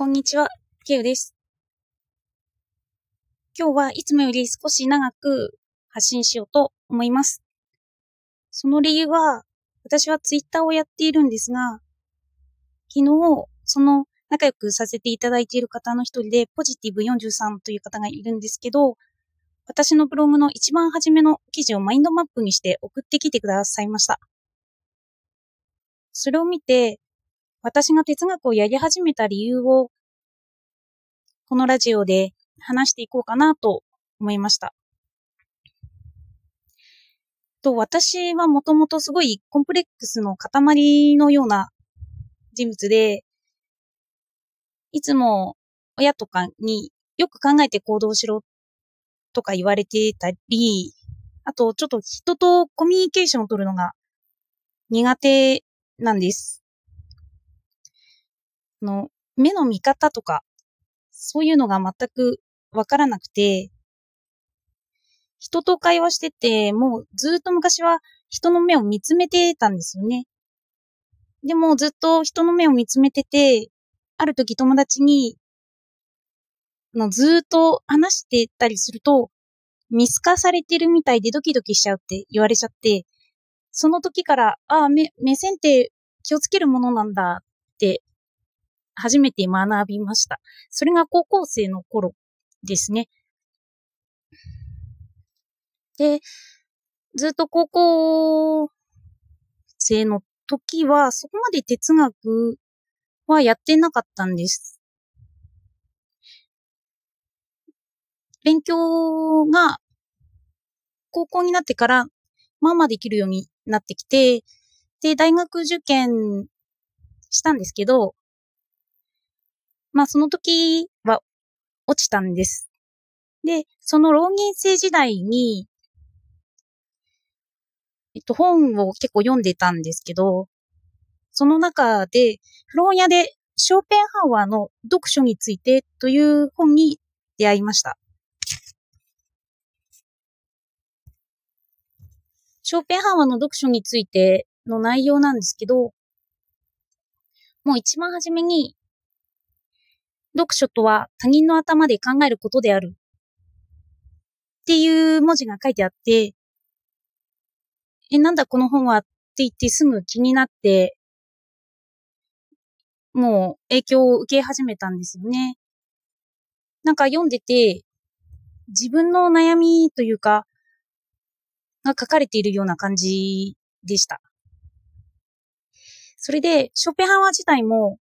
こんにちは、ケウです。今日はいつもより少し長く発信しようと思います。その理由は、私はツイッターをやっているんですが、昨日、その仲良くさせていただいている方の一人で、ポジティブ43という方がいるんですけど、私のブログの一番初めの記事をマインドマップにして送ってきてくださいました。それを見て、私が哲学をやり始めた理由を、このラジオで話していこうかなと思いました。と、私はもともとすごいコンプレックスの塊のような人物で、いつも親とかによく考えて行動しろとか言われてたり、あとちょっと人とコミュニケーションを取るのが苦手なんです。の、目の見方とか、そういうのが全くわからなくて、人と会話してて、もうずっと昔は人の目を見つめてたんですよね。でもずっと人の目を見つめてて、ある時友達に、のずっと話してたりすると、見透かされてるみたいでドキドキしちゃうって言われちゃって、その時から、ああ、目、目線って気をつけるものなんだって、初めて学びました。それが高校生の頃ですね。で、ずっと高校生の時は、そこまで哲学はやってなかったんです。勉強が高校になってから、まあまあできるようになってきて、で、大学受験したんですけど、まあその時は落ちたんです。で、その浪人生時代に、えっと、本を結構読んでたんですけど、その中で、古本屋でショーペンハウアーの読書についてという本に出会いました。ショーペンハウアーの読書についての内容なんですけど、もう一番初めに、読書とは他人の頭で考えることである。っていう文字が書いてあって、え、なんだこの本はって言ってすぐ気になって、もう影響を受け始めたんですよね。なんか読んでて、自分の悩みというか、が書かれているような感じでした。それで、ショペハワー自体も、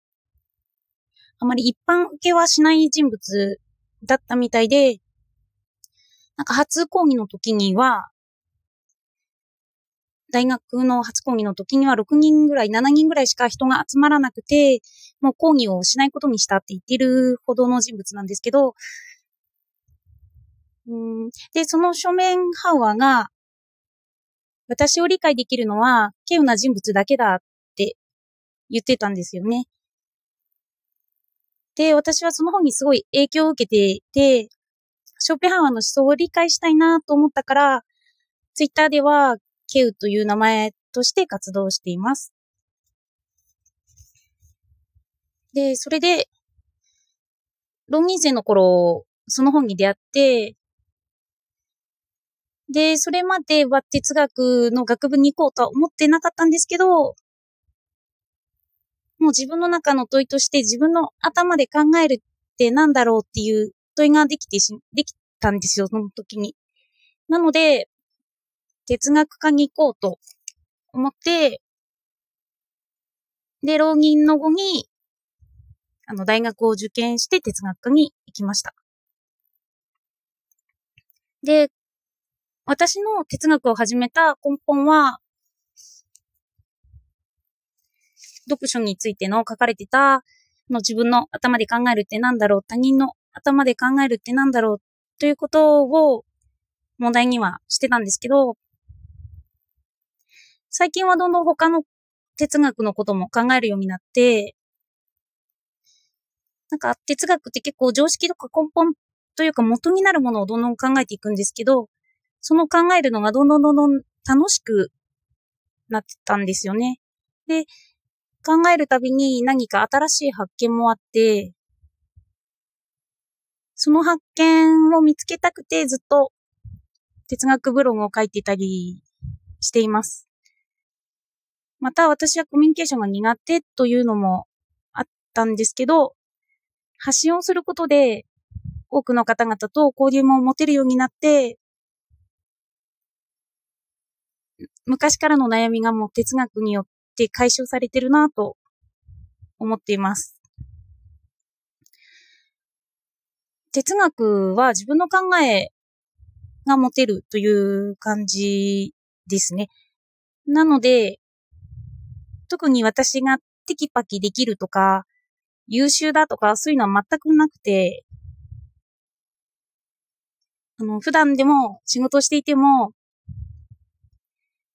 あまり一般受けはしない人物だったみたいで、なんか初講義の時には、大学の初講義の時には6人ぐらい、7人ぐらいしか人が集まらなくて、もう講義をしないことにしたって言ってるほどの人物なんですけど、うんで、その書面ハウアーが、私を理解できるのは、稀有な人物だけだって言ってたんですよね。で、私はその本にすごい影響を受けていて、ショーペハワーの思想を理解したいなと思ったから、ツイッターでは、ケウという名前として活動しています。で、それで、浪人生の頃、その本に出会って、で、それまでは哲学の学部に行こうとは思ってなかったんですけど、もう自分の中の問いとして自分の頭で考えるってなんだろうっていう問いができてし、できたんですよ、その時に。なので、哲学科に行こうと思って、で、浪人の後に、あの、大学を受験して哲学科に行きました。で、私の哲学を始めた根本は、読書についての書かれてた、の自分の頭で考えるってなんだろう、他人の頭で考えるってなんだろう、ということを問題にはしてたんですけど、最近はどんどん他の哲学のことも考えるようになって、なんか哲学って結構常識とか根本というか元になるものをどんどん考えていくんですけど、その考えるのがどんどんどんどん楽しくなってたんですよね。で、考えるたびに何か新しい発見もあって、その発見を見つけたくてずっと哲学ブログを書いてたりしています。また私はコミュニケーションが苦手というのもあったんですけど、発信をすることで多くの方々と交流も持てるようになって、昔からの悩みがもう哲学によって解消されてるなと思っています。哲学は自分の考えが持てるという感じですね。なので、特に私がテキパキできるとか、優秀だとか、そういうのは全くなくて、あの、普段でも仕事していても、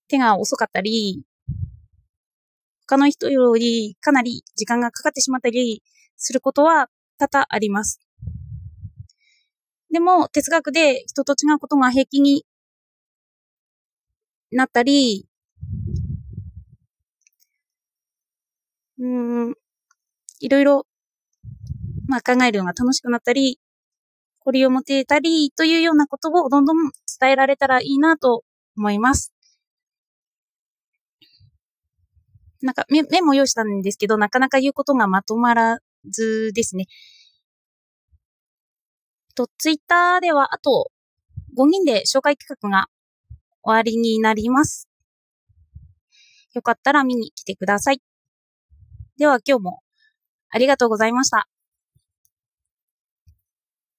手が遅かったり、他の人よりかなり時間がかかってしまったりすることは多々あります。でも、哲学で人と違うことが平気になったり、うん、いろいろ、まあ考えるのが楽しくなったり、こりを持てたりというようなことをどんどん伝えられたらいいなと思います。なんかメメモ用意したんですけど、なかなか言うことがまとまらずですね。と、ツイッターではあと5人で紹介企画が終わりになります。よかったら見に来てください。では今日もありがとうございました。